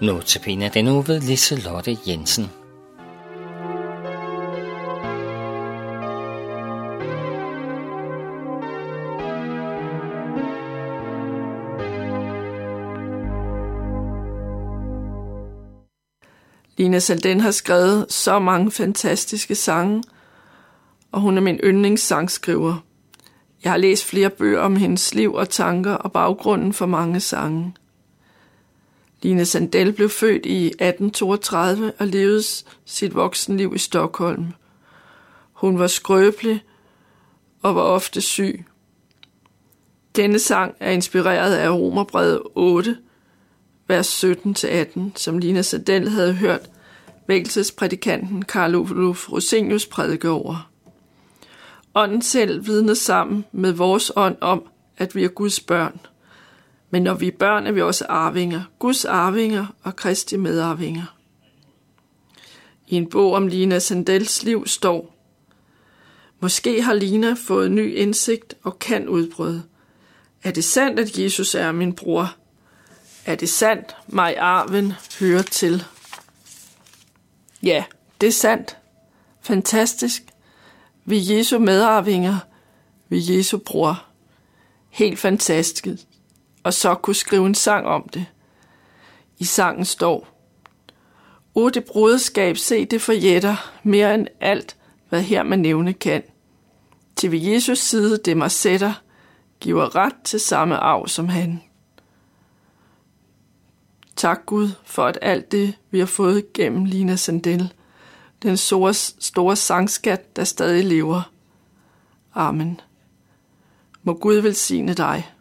Notabene den nu ved Liselotte Jensen. Lina Salden har skrevet så mange fantastiske sange, og hun er min yndlingssangskriver. Jeg har læst flere bøger om hendes liv og tanker og baggrunden for mange sange. Line Sandel blev født i 1832 og levede sit voksenliv i Stockholm. Hun var skrøbelig og var ofte syg. Denne sang er inspireret af Romerbrevet 8, vers 17-18, som Lina Sandel havde hørt vækkelsesprædikanten Karl Olof Rosenius prædike over. Ånden selv vidner sammen med vores ånd om, at vi er Guds børn. Men når vi er børn, er vi også arvinger, Guds arvinger og Kristi medarvinger. I en bog om Lina Sandels liv står, Måske har Lina fået ny indsigt og kan udbryde. Er det sandt, at Jesus er min bror? Er det sandt, mig arven hører til? Ja, det er sandt. Fantastisk. Vi er Jesu medarvinger. Vi er Jesu bror. Helt fantastisk. Og så kunne skrive en sang om det. I sangen står, O det broderskab, se det for jætter, mere end alt, hvad her man nævne kan. Til ved Jesus side det mig sætter, giver ret til samme arv som han. Tak Gud for at alt det, vi har fået gennem Lina Sandel, den store, store sangskat, der stadig lever. Amen. Må Gud velsigne dig.